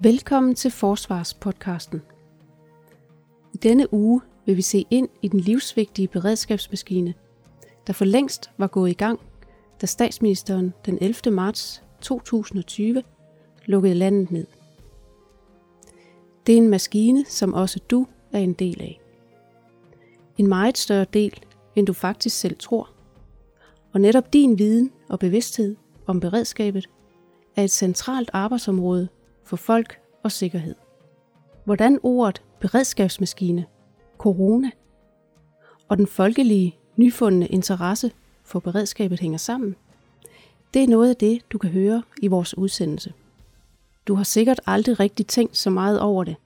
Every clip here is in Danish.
Velkommen til Forsvarspodcasten. I denne uge vil vi se ind i den livsvigtige beredskabsmaskine, der for længst var gået i gang, da statsministeren den 11. marts 2020 lukkede landet ned. Det er en maskine, som også du er en del af. En meget større del, end du faktisk selv tror. Og netop din viden og bevidsthed om beredskabet er et centralt arbejdsområde for folk og sikkerhed. Hvordan ordet beredskabsmaskine, corona og den folkelige, nyfundne interesse for beredskabet hænger sammen, det er noget af det, du kan høre i vores udsendelse. Du har sikkert aldrig rigtig tænkt så meget over det,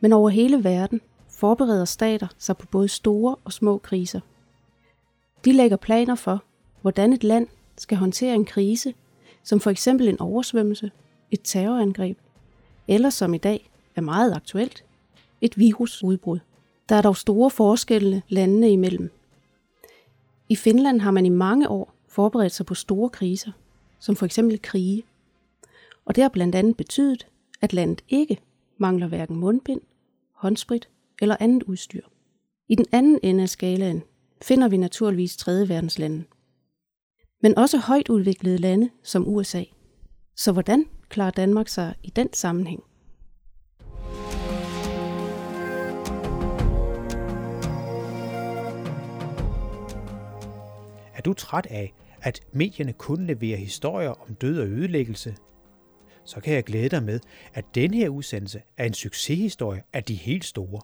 men over hele verden forbereder stater sig på både store og små kriser. De lægger planer for, hvordan et land skal håndtere en krise, som for eksempel en oversvømmelse, et terrorangreb, eller som i dag er meget aktuelt, et virusudbrud. Der er dog store forskelle landene imellem. I Finland har man i mange år forberedt sig på store kriser, som for eksempel krige. Og det har blandt andet betydet, at landet ikke mangler hverken mundbind, håndsprit eller andet udstyr. I den anden ende af skalaen finder vi naturligvis tredje verdens lande. Men også højt udviklede lande som USA. Så hvordan klarer Danmark sig i den sammenhæng? Er du træt af, at medierne kun leverer historier om død og ødelæggelse? Så kan jeg glæde dig med, at denne her udsendelse er en succeshistorie af de helt store.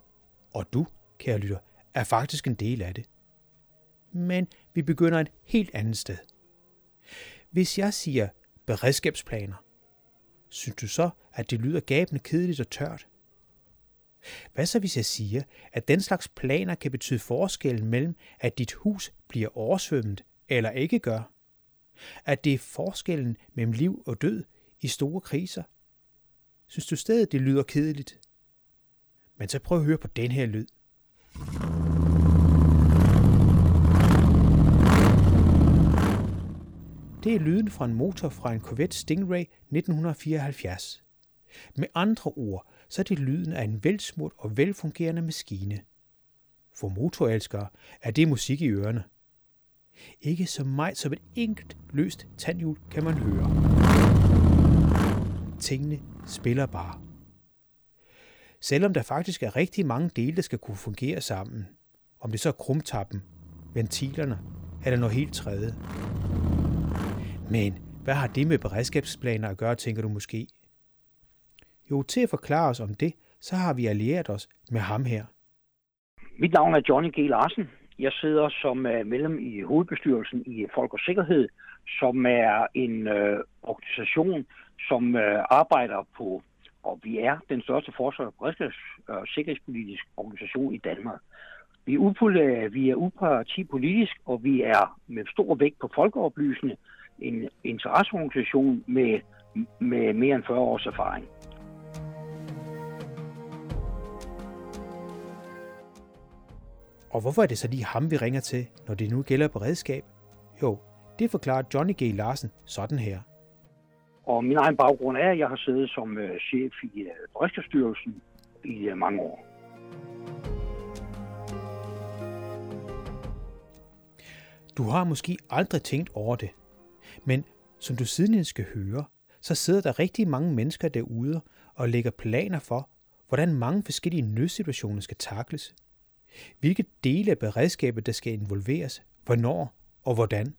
Og du, kære lytter, er faktisk en del af det. Men vi begynder et helt andet sted. Hvis jeg siger beredskabsplaner, synes du så, at det lyder gabende kedeligt og tørt? Hvad så hvis jeg siger, at den slags planer kan betyde forskellen mellem, at dit hus bliver oversvømmet eller ikke gør? At det er forskellen mellem liv og død i store kriser? Synes du stadig, det lyder kedeligt? Men så prøv at høre på den her lyd. Det er lyden fra en motor fra en Corvette Stingray 1974. Med andre ord, så er det lyden af en velsmurt og velfungerende maskine. For motorelskere er det musik i ørerne. Ikke så meget som et enkelt løst tandhjul kan man høre. Tingene spiller bare. Selvom der faktisk er rigtig mange dele, der skal kunne fungere sammen. Om det så er krumtappen, ventilerne eller noget helt tredje. Men hvad har det med beredskabsplaner at gøre, tænker du måske? Jo, til at forklare os om det, så har vi allieret os med ham her. Mit navn er Johnny G. Larsen. Jeg sidder som øh, medlem i hovedbestyrelsen i Folk og Sikkerhed, som er en øh, organisation, som øh, arbejder på, og vi er den største forsvars- og uh, sikkerhedspolitisk organisation i Danmark. Vi er, upol- vi er upartipolitisk, og vi er med stor vægt på folkeoplysende en interesseorganisation med, med mere end 40 års erfaring. Og hvorfor er det så lige ham, vi ringer til, når det nu gælder beredskab? Jo, det forklarer Johnny G. Larsen sådan her. Og min egen baggrund er, at jeg har siddet som uh, chef i uh, Beredskabsstyrelsen i uh, mange år. Du har måske aldrig tænkt over det, men som du siden skal høre, så sidder der rigtig mange mennesker derude og lægger planer for, hvordan mange forskellige nødsituationer skal takles – hvilke dele af beredskabet, der skal involveres, hvornår og hvordan.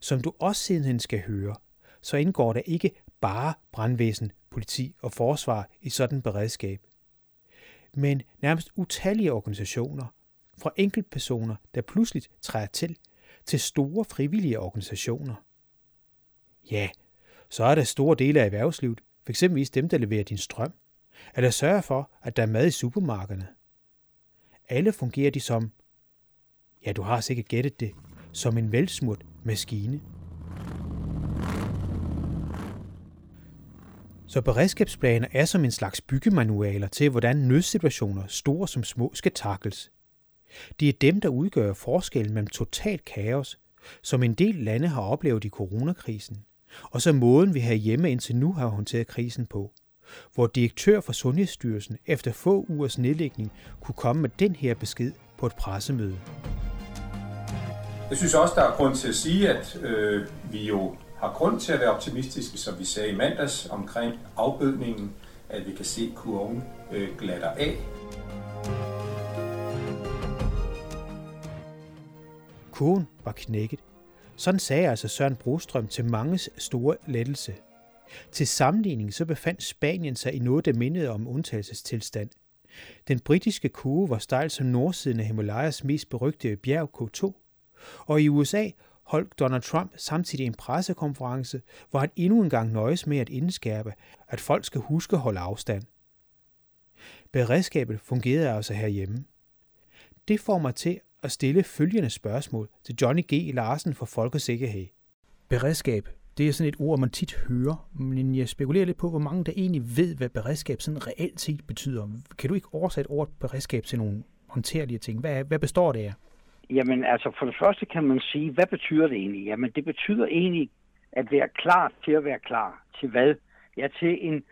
Som du også siden skal høre, så indgår der ikke bare brandvæsen, politi og forsvar i sådan beredskab, men nærmest utallige organisationer, fra enkeltpersoner, der pludselig træder til, til store frivillige organisationer. Ja, så er der store dele af erhvervslivet, f.eks. dem, der leverer din strøm, eller sørger for, at der er mad i supermarkederne alle fungerer de som, ja du har sikkert gættet det, som en velsmurt maskine. Så beredskabsplaner er som en slags byggemanualer til, hvordan nødsituationer, store som små, skal takles. Det er dem, der udgør forskellen mellem totalt kaos, som en del lande har oplevet i coronakrisen, og så måden, vi her hjemme indtil nu har håndteret krisen på, hvor direktør for Sundhedsstyrelsen efter få ugers nedlægning kunne komme med den her besked på et pressemøde. Jeg synes også, der er grund til at sige, at øh, vi jo har grund til at være optimistiske, som vi sagde i mandags omkring afbødningen, at vi kan se kurven øh, glatter af. Kurven var knækket. Sådan sagde altså Søren Brostrøm til manges store lettelse. Til sammenligning så befandt Spanien sig i noget, der mindede om undtagelsestilstand. Den britiske kurve var stejl som nordsiden af Himalayas mest berygtede bjerg K2, og i USA holdt Donald Trump samtidig en pressekonference, hvor han endnu engang nøjes med at indskærpe, at folk skal huske at holde afstand. Beredskabet fungerede altså herhjemme. Det får mig til at stille følgende spørgsmål til Johnny G. Larsen for Folkesikkerhed. Beredskab, det er sådan et ord, man tit hører, men jeg spekulerer lidt på, hvor mange der egentlig ved, hvad beredskab sådan reelt set betyder. Kan du ikke oversætte ordet beredskab til nogle håndterlige ting? Hvad, hvad består det af? Jamen altså, for det første kan man sige, hvad betyder det egentlig? Jamen det betyder egentlig at være klar til at være klar. Til hvad? Ja, til en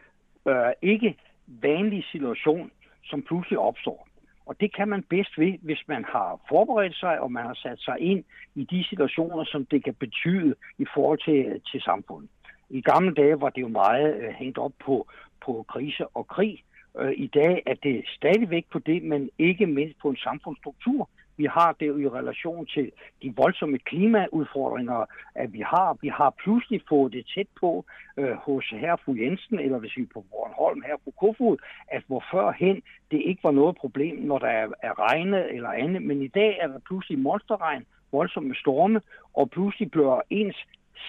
øh, ikke vanlig situation, som pludselig opstår. Og det kan man bedst ved, hvis man har forberedt sig, og man har sat sig ind i de situationer, som det kan betyde i forhold til, til samfundet. I gamle dage var det jo meget øh, hængt op på, på krise og krig. Øh, I dag er det stadigvæk på det, men ikke mindst på en samfundsstruktur, vi har det i relation til de voldsomme klimaudfordringer, at vi har. Vi har pludselig fået det tæt på øh, hos herre fru Jensen, eller hvis vi er på Bornholm, herre fru Kofod, at hvor førhen det ikke var noget problem, når der er, er regne eller andet. Men i dag er der pludselig monsterregn, voldsomme storme, og pludselig bliver ens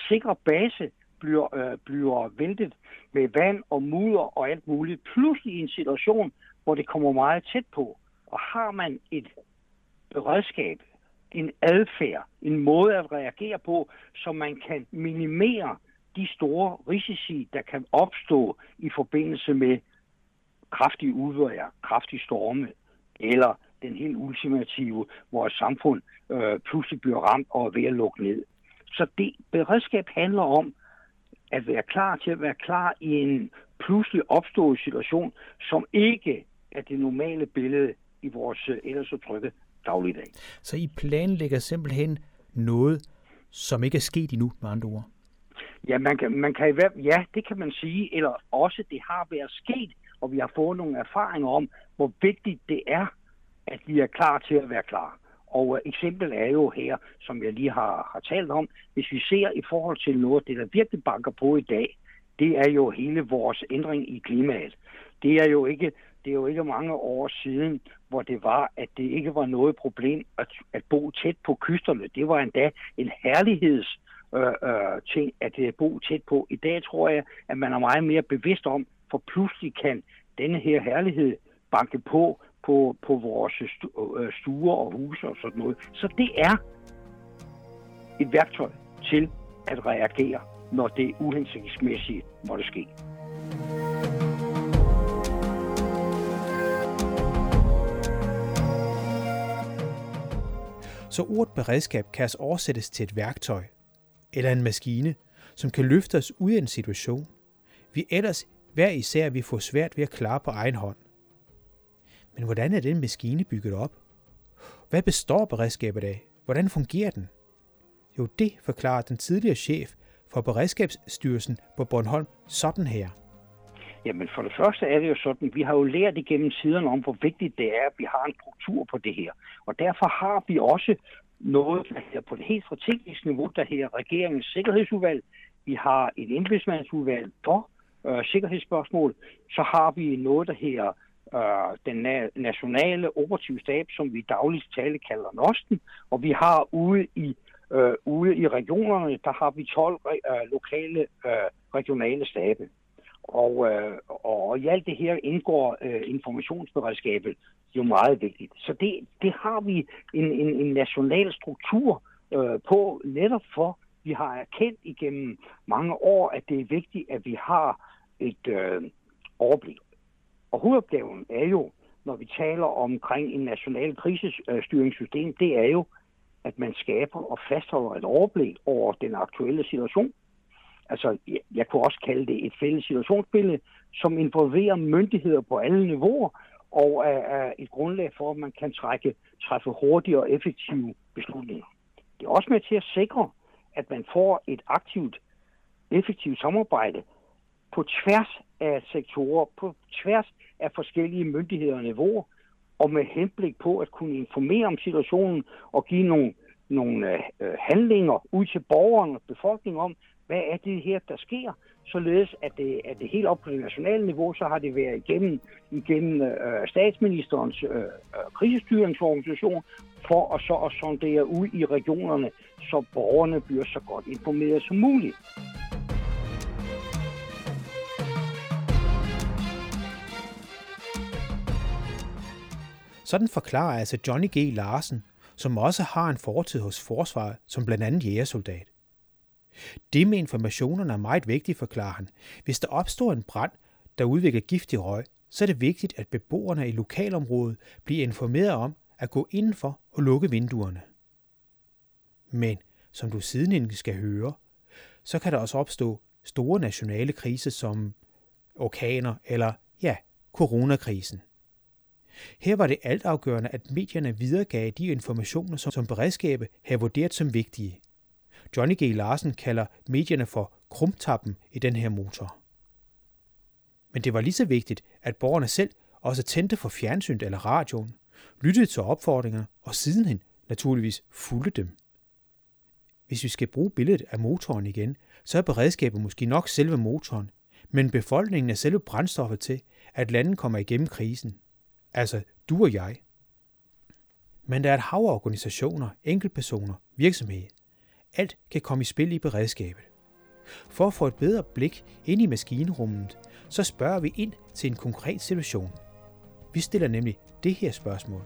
sikre base bliver, øh, bliver væltet med vand og mudder og alt muligt. Pludselig i en situation, hvor det kommer meget tæt på. Og har man et beredskab, en adfærd, en måde at reagere på, så man kan minimere de store risici, der kan opstå i forbindelse med kraftige udvejr, kraftige storme, eller den helt ultimative, hvor et samfund øh, pludselig bliver ramt og er ved at lukke ned. Så det beredskab handler om at være klar til at være klar i en pludselig opstået situation, som ikke er det normale billede i vores øh, ellers så trygge dagligdag. Så I planlægger simpelthen noget, som ikke er sket endnu, med andre ord? Ja, man kan, man kan, ja, det kan man sige, eller også det har været sket, og vi har fået nogle erfaringer om, hvor vigtigt det er, at vi er klar til at være klar. Og uh, eksempel er jo her, som jeg lige har, har talt om, hvis vi ser i forhold til noget, det der virkelig banker på i dag, det er jo hele vores ændring i klimaet. Det er jo ikke det er jo ikke mange år siden, hvor det var, at det ikke var noget problem at, at bo tæt på kysterne. Det var endda en herligheds øh, øh, ting, at det er bo tæt på. I dag tror jeg, at man er meget mere bevidst om, for pludselig kan denne her herlighed banke på på, på vores øh, stuer og huse og sådan noget. Så det er et værktøj til at reagere, når det uhensigtsmæssigt måtte ske. Så ordet beredskab kan altså oversættes til et værktøj eller en maskine, som kan løfte os ud af en situation, vi ellers hver især vi får svært ved at klare på egen hånd. Men hvordan er den maskine bygget op? Hvad består beredskabet af? Hvordan fungerer den? Jo, det forklarer den tidligere chef for Beredskabsstyrelsen på Bornholm sådan her. Jamen for det første er det jo sådan, vi har jo lært igennem siderne om, hvor vigtigt det er, at vi har en struktur på det her. Og derfor har vi også noget, der her på det helt strategiske niveau, der her regeringens sikkerhedsudvalg. Vi har et embedsmandsudvalg for øh, sikkerhedsspørgsmål. Så har vi noget, der her øh, den na- nationale operative stab, som vi dagligt tale kalder NOSTEN. Og vi har ude i øh, ude i regionerne, der har vi 12 øh, lokale øh, regionale stabe. Og, øh, og i alt det her indgår øh, informationsberedskabet jo meget vigtigt. Så det, det har vi en, en, en national struktur øh, på, netop for, vi har erkendt igennem mange år, at det er vigtigt, at vi har et øh, overblik. Og hovedopgaven er jo, når vi taler omkring en national krisestyringssystem, det er jo, at man skaber og fastholder et overblik over den aktuelle situation, altså jeg, jeg kunne også kalde det et fælles situationsbillede, som involverer myndigheder på alle niveauer, og er, er et grundlag for, at man kan trække, træffe hurtige og effektive beslutninger. Det er også med til at sikre, at man får et aktivt, effektivt samarbejde på tværs af sektorer, på tværs af forskellige myndigheder og niveauer, og med henblik på at kunne informere om situationen og give nogle, nogle øh, handlinger ud til borgerne og befolkningen om, hvad er det her, der sker, således at det, at det helt op på det nationale niveau, så har det været igennem, igennem øh, statsministerens øh, øh, krisestyringsorganisation, for at så at sondere ud i regionerne, så borgerne bliver så godt informeret som muligt. Sådan forklarer altså Johnny G. Larsen, som også har en fortid hos forsvaret som blandt andet jægersoldat. Det med informationerne er meget vigtigt, forklarer han. Hvis der opstår en brand, der udvikler giftig røg, så er det vigtigt, at beboerne i lokalområdet bliver informeret om at gå indenfor og lukke vinduerne. Men, som du siden skal høre, så kan der også opstå store nationale kriser som orkaner eller, ja, coronakrisen. Her var det altafgørende, at medierne videregav de informationer, som, som beredskabet havde vurderet som vigtige. Johnny G. Larsen kalder medierne for krumtappen i den her motor. Men det var lige så vigtigt, at borgerne selv også tændte for fjernsynet eller radioen, lyttede til opfordringerne og sidenhen naturligvis fulgte dem. Hvis vi skal bruge billedet af motoren igen, så er beredskabet måske nok selve motoren, men befolkningen er selve brændstoffet til, at landet kommer igennem krisen. Altså du og jeg. Men der er et hav af organisationer, enkeltpersoner, virksomheder. Alt kan komme i spil i beredskabet. For at få et bedre blik ind i maskinrummet, så spørger vi ind til en konkret situation. Vi stiller nemlig det her spørgsmål.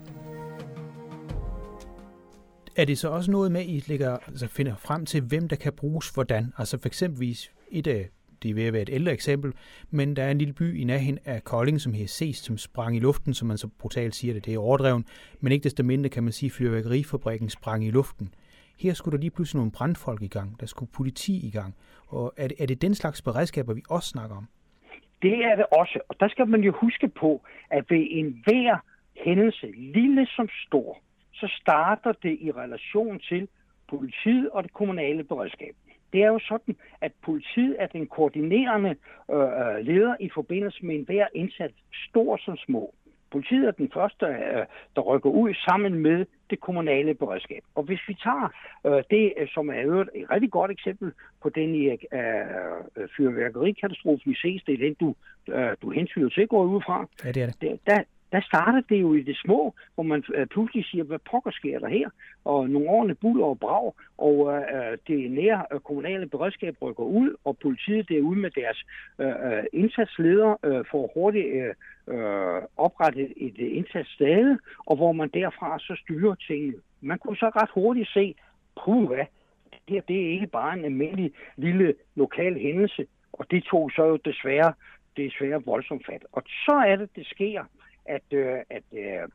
Er det så også noget med, at I lægger, altså finder frem til, hvem der kan bruges hvordan? Altså for eksempelvis et af det er ved at være et ældre eksempel, men der er en lille by i nærheden af Kolding, som hedder Ses, som sprang i luften, som man så brutalt siger det, det er overdreven, men ikke desto mindre kan man sige, at fyrværkerifabrikken sprang i luften. Her skulle der lige pludselig nogle brandfolk i gang, der skulle politi i gang. Og er det, er det den slags beredskaber, vi også snakker om? Det er det også, og der skal man jo huske på, at ved enhver hændelse, lille som stor, så starter det i relation til politiet og det kommunale beredskab. Det er jo sådan, at politiet er den koordinerende øh, øh leder i forbindelse med enhver indsats, stor som små. Politiet er den første, øh, der rykker ud sammen med det kommunale beredskab. Og hvis vi tager øh, det, øh, som er et rigtig godt eksempel på den i øh, fyrværkerikatastrofen i ses, det er den, du, øh, du hensyder til, går ud fra. Ja, det er det. Der, der starter det jo i det små, hvor man øh, pludselig siger, hvad pokker sker der her? Og nogle ordentlige buller og brag, og øh, øh, det nære øh, kommunale beredskab rykker ud, og politiet er ude med deres øh, øh indsatsledere øh, for hurtigt øh, øh, oprettet et øh, indsatssted, og hvor man derfra så styrer tingene. Man kunne så ret hurtigt se, puh, hvad, det her det er ikke bare en almindelig lille lokal hændelse, og det tog så jo desværre, desværre voldsomt fat. Og så er det, det sker, at, øh, at øh,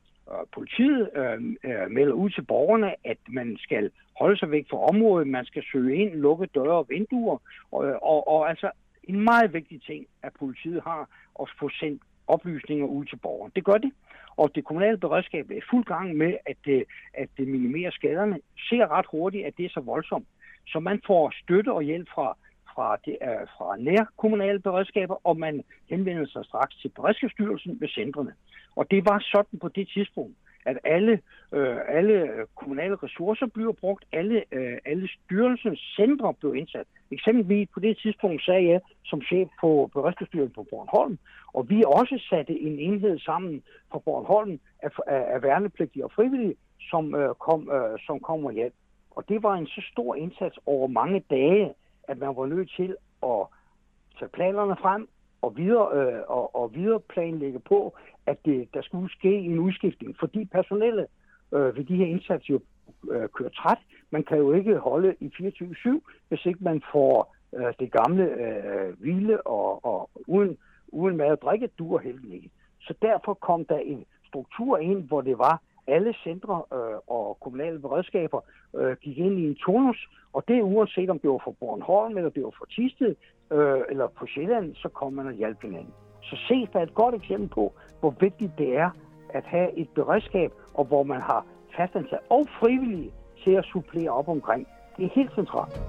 politiet øh, øh, melder ud til borgerne, at man skal holde sig væk fra området, man skal søge ind, lukke døre og vinduer, og, og, og altså en meget vigtig ting, at politiet har at få sendt oplysninger ud til borgerne. Det gør det, og det kommunale beredskab er fuld gang med at, øh, det, at minimerer skaderne. Ser ret hurtigt, at det er så voldsomt. Så man får støtte og hjælp fra fra, det er fra nærkommunale beredskaber, og man henvender sig straks til Beredskabsstyrelsen ved centrene. Og det var sådan på det tidspunkt, at alle, øh, alle kommunale ressourcer bliver brugt, alle, øh, alle styrelsens centre blev indsat. Eksempelvis på det tidspunkt sagde jeg som chef på Beredskabsstyrelsen på Bornholm, og vi også satte en enhed sammen på Bornholm af, af, af værnepligtige og frivillige, som, øh, kom, øh, som kom og hjælp. Og det var en så stor indsats over mange dage, at man var nødt til at tage planerne frem og videre, øh, og, og videre planlægge på, at det, der skulle ske en udskiftning, fordi personelle øh, ved de her indsatser jo øh, kører træt. Man kan jo ikke holde i 24-7, hvis ikke man får øh, det gamle øh, hvile og, og uden, uden mad og drikke, dur heldigvis ikke. Så derfor kom der en struktur ind, hvor det var, alle centre øh, og kommunale beredskaber øh, gik ind i en turnus, og det uanset om det var for Bornholm, eller det var for Tisted, øh, eller på Sjælland, så kom man og hjalp hinanden. Så se, der er et godt eksempel på, hvor vigtigt det er at have et beredskab, og hvor man har fastansat og frivillige til at supplere op omkring. Det er helt centralt.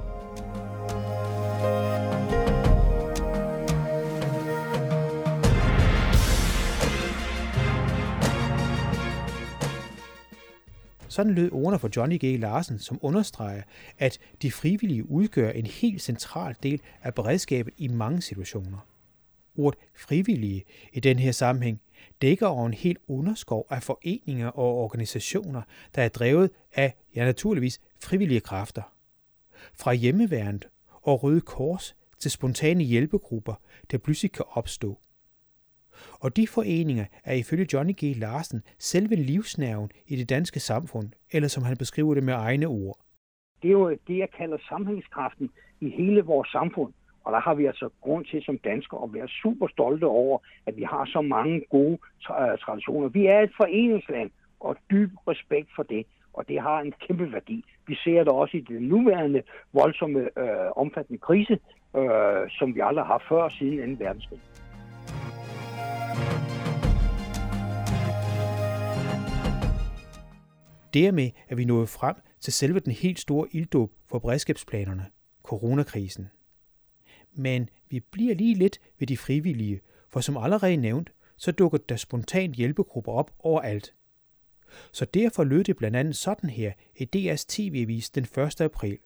Sådan lød ordene for Johnny G. Larsen, som understreger, at de frivillige udgør en helt central del af beredskabet i mange situationer. Ordet frivillige i den her sammenhæng dækker over en helt underskov af foreninger og organisationer, der er drevet af, ja naturligvis, frivillige kræfter. Fra hjemmeværende og Røde Kors til spontane hjælpegrupper, der pludselig kan opstå. Og de foreninger er ifølge Johnny G. Larsen selve livsnerven i det danske samfund, eller som han beskriver det med egne ord. Det er jo det, jeg kalder sammenhængskraften i hele vores samfund. Og der har vi altså grund til som danskere at være super stolte over, at vi har så mange gode øh, traditioner. Vi er et foreningsland, og dyb respekt for det, og det har en kæmpe værdi. Vi ser det også i den nuværende voldsomme, øh, omfattende krise, øh, som vi aldrig har før siden 2. verdenskrig. Dermed er vi nået frem til selve den helt store ilddåb for beredskabsplanerne, coronakrisen. Men vi bliver lige lidt ved de frivillige, for som allerede nævnt, så dukker der spontant hjælpegrupper op overalt. Så derfor lød det blandt andet sådan her i DR's tv-avis den 1. april.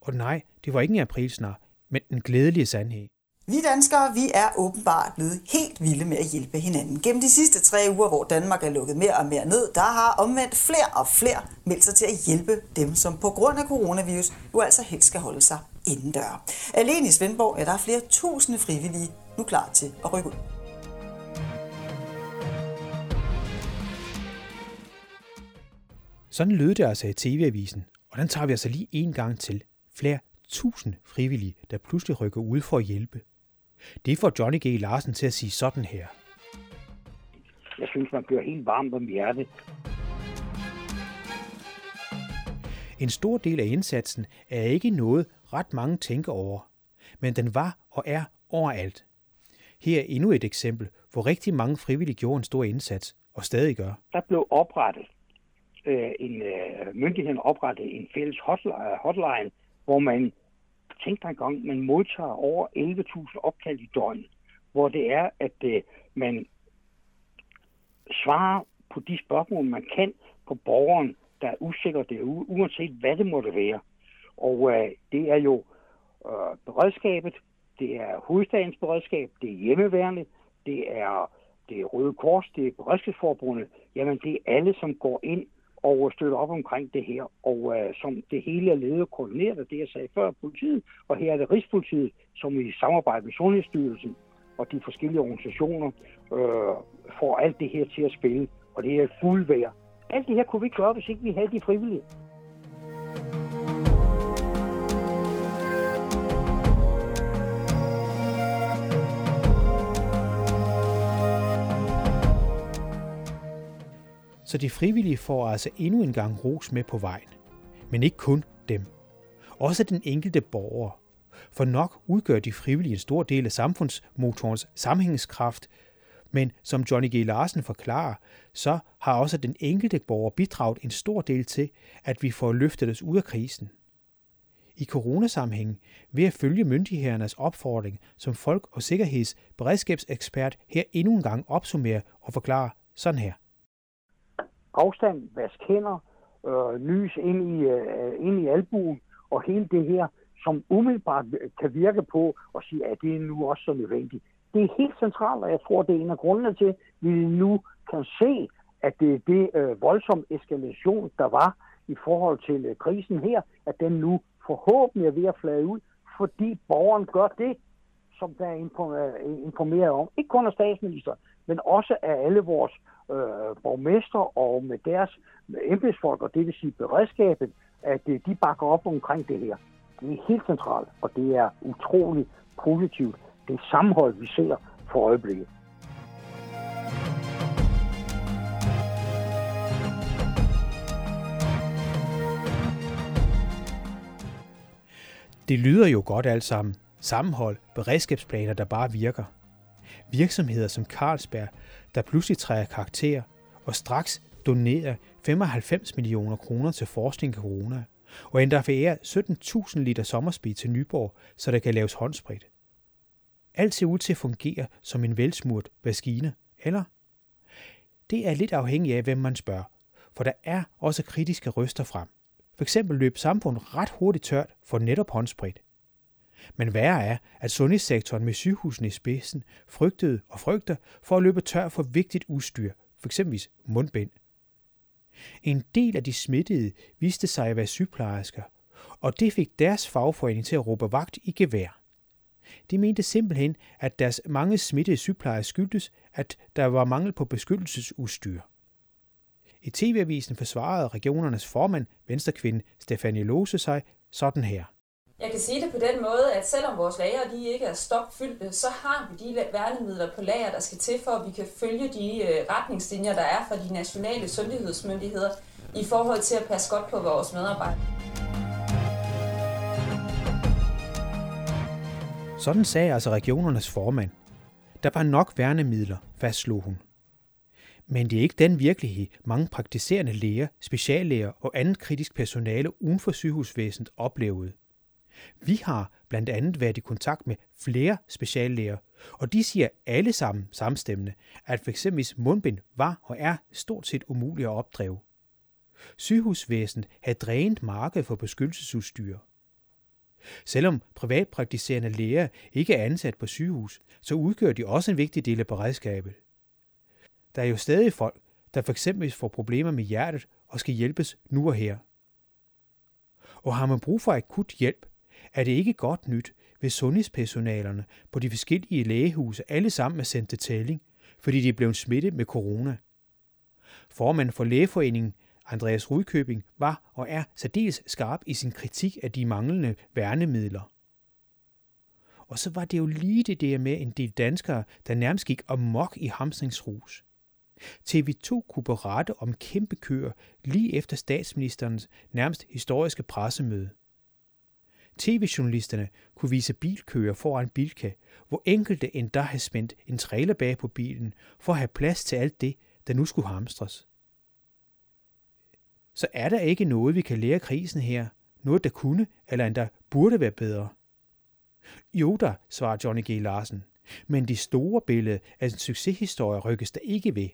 Og nej, det var ikke en aprilsnar, men en glædelig sandhed. Vi danskere, vi er åbenbart blevet helt vilde med at hjælpe hinanden. Gennem de sidste tre uger, hvor Danmark er lukket mere og mere ned, der har omvendt flere og flere meldt sig til at hjælpe dem, som på grund af coronavirus jo altså helst skal holde sig indendør. Alene i Svendborg er der flere tusinde frivillige nu klar til at rykke ud. Sådan lød det altså i TV-avisen, og den tager vi altså lige en gang til. Flere tusind frivillige, der pludselig rykker ud for at hjælpe. Det får Johnny G. Larsen til at sige sådan her. Jeg synes, man bliver helt varmt om hjertet. En stor del af indsatsen er ikke noget, ret mange tænker over, men den var og er overalt. Her er endnu et eksempel, hvor rigtig mange frivillige gjorde en stor indsats, og stadig gør. Der blev oprettet øh, en øh, myndighed oprettet en fælles hotline, hvor man tænk dig en gang, man modtager over 11.000 opkald i døgnet, hvor det er, at øh, man svarer på de spørgsmål, man kan på borgeren, der er usikker derude, uanset hvad det måtte være. Og øh, det er jo øh, beredskabet, det er hovedstadens beredskab, det er hjemmeværende, det er, det er Røde Kors, det er Beredskabsforbundet. Jamen, det er alle, som går ind og støtter op omkring det her. Og øh, som det hele er ledet og koordineret, det jeg sagde før, politiet, og her er det Rigspolitiet, som i samarbejde med Sundhedsstyrelsen og de forskellige organisationer øh, får alt det her til at spille, og det er fuld værd. Alt det her kunne vi ikke gøre, hvis ikke vi havde de frivillige. Så de frivillige får altså endnu en gang ros med på vejen. Men ikke kun dem. Også den enkelte borger. For nok udgør de frivillige en stor del af samfundsmotorens sammenhængskraft, men som Johnny G. Larsen forklarer, så har også den enkelte borger bidraget en stor del til, at vi får løftet os ud af krisen. I coronasammenhængen ved at følge myndighedernes opfordring som folk- og sikkerhedsberedskabsekspert her endnu en gang opsummerer og forklarer sådan her afstand, vask hænder, øh, lys ind i, øh, ind i albuen, og hele det her, som umiddelbart kan virke på og sige, at det er nu også så nødvendigt. Det er helt centralt, og jeg tror, det er en af grundene til, at vi nu kan se, at det er det øh, voldsom eskalation, der var i forhold til øh, krisen her, at den nu forhåbentlig er ved at flade ud, fordi borgeren gør det, som der er informeret om. Ikke kun af statsminister, men også af alle vores øh, borgmester og med deres med embedsfolk, og det vil sige beredskabet, at øh, de bakker op omkring det her. Det er helt centralt, og det er utrolig positivt. Det sammenhold, vi ser for øjeblikket. Det lyder jo godt alt sammen. Sammenhold, beredskabsplaner, der bare virker. Virksomheder som Carlsberg der pludselig træder karakter og straks donerer 95 millioner kroner til forskning i corona, og endda forærer 17.000 liter sommersprit til Nyborg, så der kan laves håndsprit. Alt ser ud til at fungere som en velsmurt maskine, eller? Det er lidt afhængigt af, hvem man spørger, for der er også kritiske røster frem. For eksempel løb samfundet ret hurtigt tørt for netop håndsprit. Men værre er, at sundhedssektoren med sygehusene i spidsen frygtede og frygter for at løbe tør for vigtigt udstyr, f.eks. mundbind. En del af de smittede viste sig at være sygeplejersker, og det fik deres fagforening til at råbe vagt i gevær. De mente simpelthen, at deres mange smittede sygeplejer skyldtes, at der var mangel på beskyttelsesudstyr. I TV-avisen forsvarede regionernes formand, venstrekvinde Stefanie Lose sig sådan her. Jeg kan sige det på den måde, at selvom vores lager de ikke er stopfyldte, så har vi de værnemidler på lager, der skal til for, at vi kan følge de øh, retningslinjer, der er fra de nationale sundhedsmyndigheder i forhold til at passe godt på vores medarbejdere. Sådan sagde altså regionernes formand. Der var nok værnemidler, fastslog hun. Men det er ikke den virkelighed, mange praktiserende læger, speciallæger og andet kritisk personale uden for sygehusvæsenet oplevede. Vi har blandt andet været i kontakt med flere speciallæger, og de siger alle sammen samstemmende, at f.eks. mundbind var og er stort set umuligt at opdrive. Sygehusvæsenet har drænet markedet for beskyttelsesudstyr. Selvom privatpraktiserende læger ikke er ansat på sygehus, så udgør de også en vigtig del af beredskabet. Der er jo stadig folk, der for får problemer med hjertet og skal hjælpes nu og her. Og har man brug for akut hjælp, er det ikke godt nyt, hvis sundhedspersonalerne på de forskellige lægehuse alle sammen er sendt til tælling, fordi de er blevet smittet med corona. Formanden for Lægeforeningen, Andreas Rudkøbing, var og er særdeles skarp i sin kritik af de manglende værnemidler. Og så var det jo lige det der med en del danskere, der nærmest gik amok i hamstringsrus. TV2 kunne berette om kæmpe køer lige efter statsministerens nærmest historiske pressemøde. TV-journalisterne kunne vise bilkøer foran Bilka, hvor enkelte endda havde spændt en trailer bag på bilen for at have plads til alt det, der nu skulle hamstres. Så er der ikke noget, vi kan lære krisen her? Noget, der kunne eller endda burde være bedre? Jo da, svarer Johnny G. Larsen. Men det store billede af en succeshistorie rykkes der ikke ved.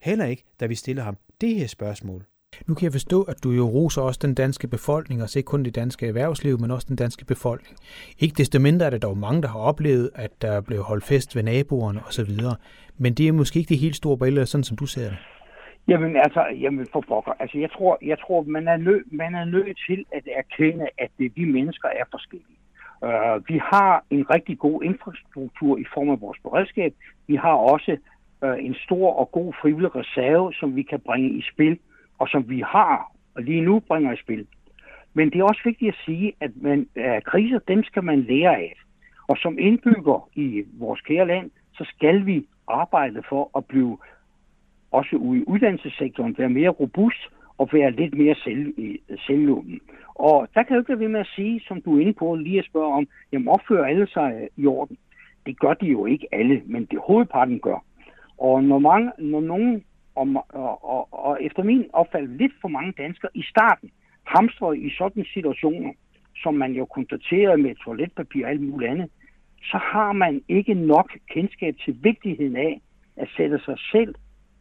Heller ikke, da vi stiller ham det her spørgsmål. Nu kan jeg forstå, at du jo roser også den danske befolkning, og ikke kun det danske erhvervsliv, men også den danske befolkning. Ikke desto mindre er der dog mange, der har oplevet, at der blev holdt fest ved naboerne osv. Men det er måske ikke det helt store billede, sådan som du ser det. Jamen altså, jamen for pokker. Altså jeg tror, jeg tror man, er nød, man er nødt til at erkende, at det, vi mennesker er forskellige. Uh, vi har en rigtig god infrastruktur i form af vores beredskab. Vi har også uh, en stor og god frivillig reserve, som vi kan bringe i spil og som vi har, og lige nu bringer i spil. Men det er også vigtigt at sige, at man, at kriser, dem skal man lære af. Og som indbygger i vores kære land, så skal vi arbejde for at blive også ude i uddannelsessektoren, være mere robust og være lidt mere selv, selvlåben. Og der kan jeg ikke være med at sige, som du er inde på, lige at spørge om, jamen opfører alle sig i orden? Det gør de jo ikke alle, men det hovedparten gør. Og når, mange, når nogen og, og, og, og efter min opfattelse lidt for mange danskere i starten hamstrede i sådan situationer, som man jo konstaterede med toiletpapir og alt muligt andet, så har man ikke nok kendskab til vigtigheden af at sætte sig selv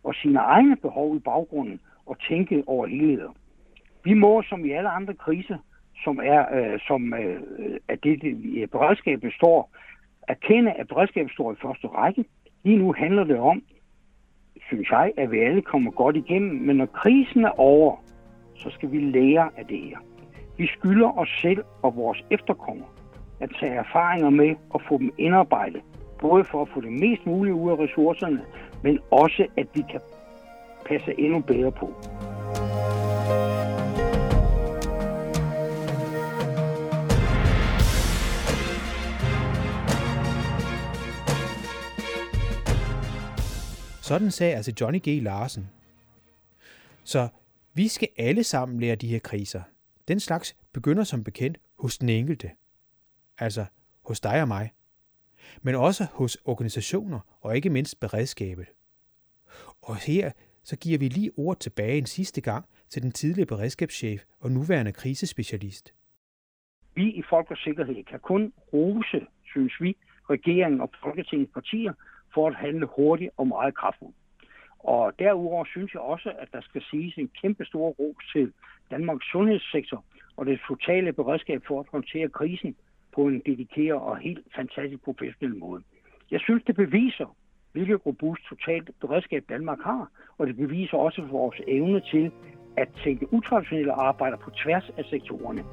og sine egne behov i baggrunden og tænke over helheder. Vi må, som i alle andre kriser, som er, øh, som øh, at det, det beredskabet står, erkende, at beredskabet står i første række. Lige nu handler det om, synes jeg, at vi alle kommer godt igennem. Men når krisen er over, så skal vi lære af det her. Vi skylder os selv og vores efterkommere at tage erfaringer med og få dem indarbejdet. Både for at få det mest mulige ud af ressourcerne, men også at vi kan passe endnu bedre på. Sådan sagde altså Johnny G. Larsen. Så vi skal alle sammen lære de her kriser. Den slags begynder som bekendt hos den enkelte. altså hos dig og mig, men også hos organisationer og ikke mindst beredskabet. Og her så giver vi lige ord tilbage en sidste gang til den tidligere beredskabschef og nuværende krisespecialist. Vi i Folk og Sikkerhed kan kun rose, synes vi, regeringen og Folketingets partier for at handle hurtigt og meget kraftfuldt. Og derudover synes jeg også, at der skal siges en kæmpe stor ros til Danmarks sundhedssektor og det totale beredskab for at håndtere krisen på en dedikeret og helt fantastisk professionel måde. Jeg synes, det beviser, hvilket robust totalt beredskab Danmark har, og det beviser også vores evne til at tænke utraditionelle arbejder på tværs af sektorerne.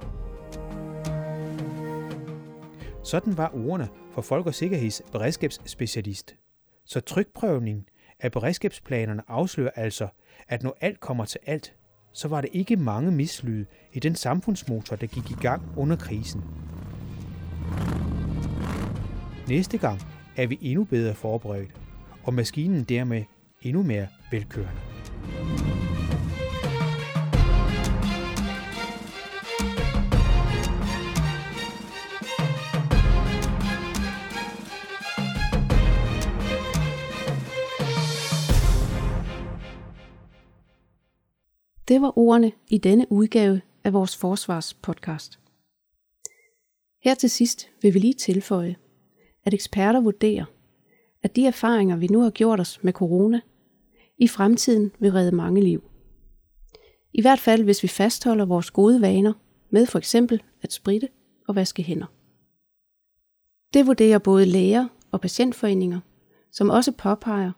Sådan var ordene for Folk- og Sikkerheds beredskabsspecialist. Så trykprøvningen af beredskabsplanerne afslører altså, at når alt kommer til alt, så var det ikke mange mislyde i den samfundsmotor, der gik i gang under krisen. Næste gang er vi endnu bedre forberedt, og maskinen dermed endnu mere velkørende. Det var ordene i denne udgave af vores forsvarspodcast. Her til sidst vil vi lige tilføje, at eksperter vurderer, at de erfaringer, vi nu har gjort os med corona, i fremtiden vil redde mange liv. I hvert fald, hvis vi fastholder vores gode vaner med for eksempel at spritte og vaske hænder. Det vurderer både læger og patientforeninger, som også påpeger,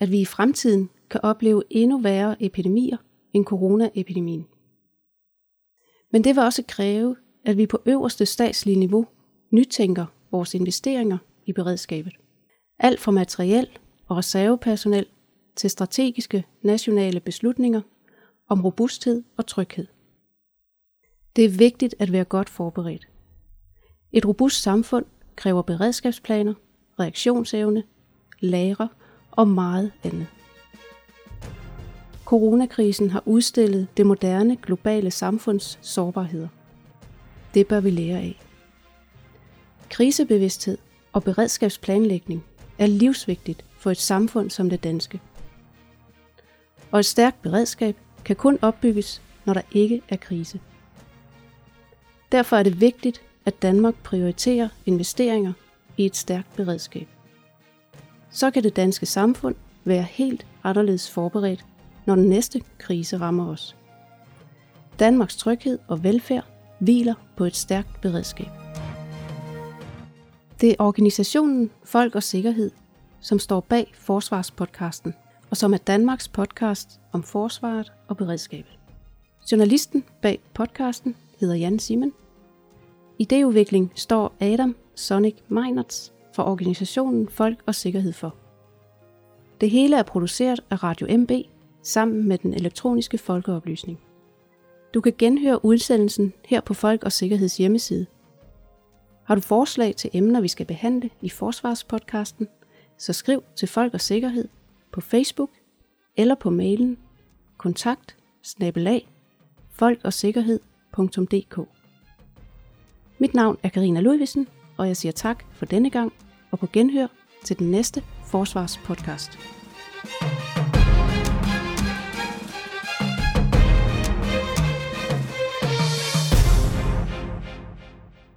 at vi i fremtiden kan opleve endnu værre epidemier end coronaepidemien. Men det vil også kræve, at vi på øverste statslige niveau nytænker vores investeringer i beredskabet. Alt fra materiel og reservepersonel til strategiske nationale beslutninger om robusthed og tryghed. Det er vigtigt at være godt forberedt. Et robust samfund kræver beredskabsplaner, reaktionsevne, lagre og meget andet. Coronakrisen har udstillet det moderne globale samfunds sårbarheder. Det bør vi lære af. Krisebevidsthed og beredskabsplanlægning er livsvigtigt for et samfund som det danske. Og et stærkt beredskab kan kun opbygges, når der ikke er krise. Derfor er det vigtigt, at Danmark prioriterer investeringer i et stærkt beredskab. Så kan det danske samfund være helt anderledes forberedt når den næste krise rammer os. Danmarks tryghed og velfærd hviler på et stærkt beredskab. Det er organisationen Folk og Sikkerhed, som står bag Forsvarspodcasten, og som er Danmarks podcast om forsvaret og beredskabet. Journalisten bag podcasten hedder Jan Simon. Ideudvikling står Adam Sonic Meinerts fra organisationen Folk og Sikkerhed for. Det hele er produceret af Radio MB sammen med den elektroniske folkeoplysning. Du kan genhøre udsendelsen her på Folk og Sikkerheds hjemmeside. Har du forslag til emner, vi skal behandle i Forsvarspodcasten, så skriv til Folk og Sikkerhed på Facebook eller på mailen kontakt snabelag folkogsikkerhed.dk Mit navn er Karina Ludvigsen, og jeg siger tak for denne gang og på genhør til den næste Forsvarspodcast. podcast.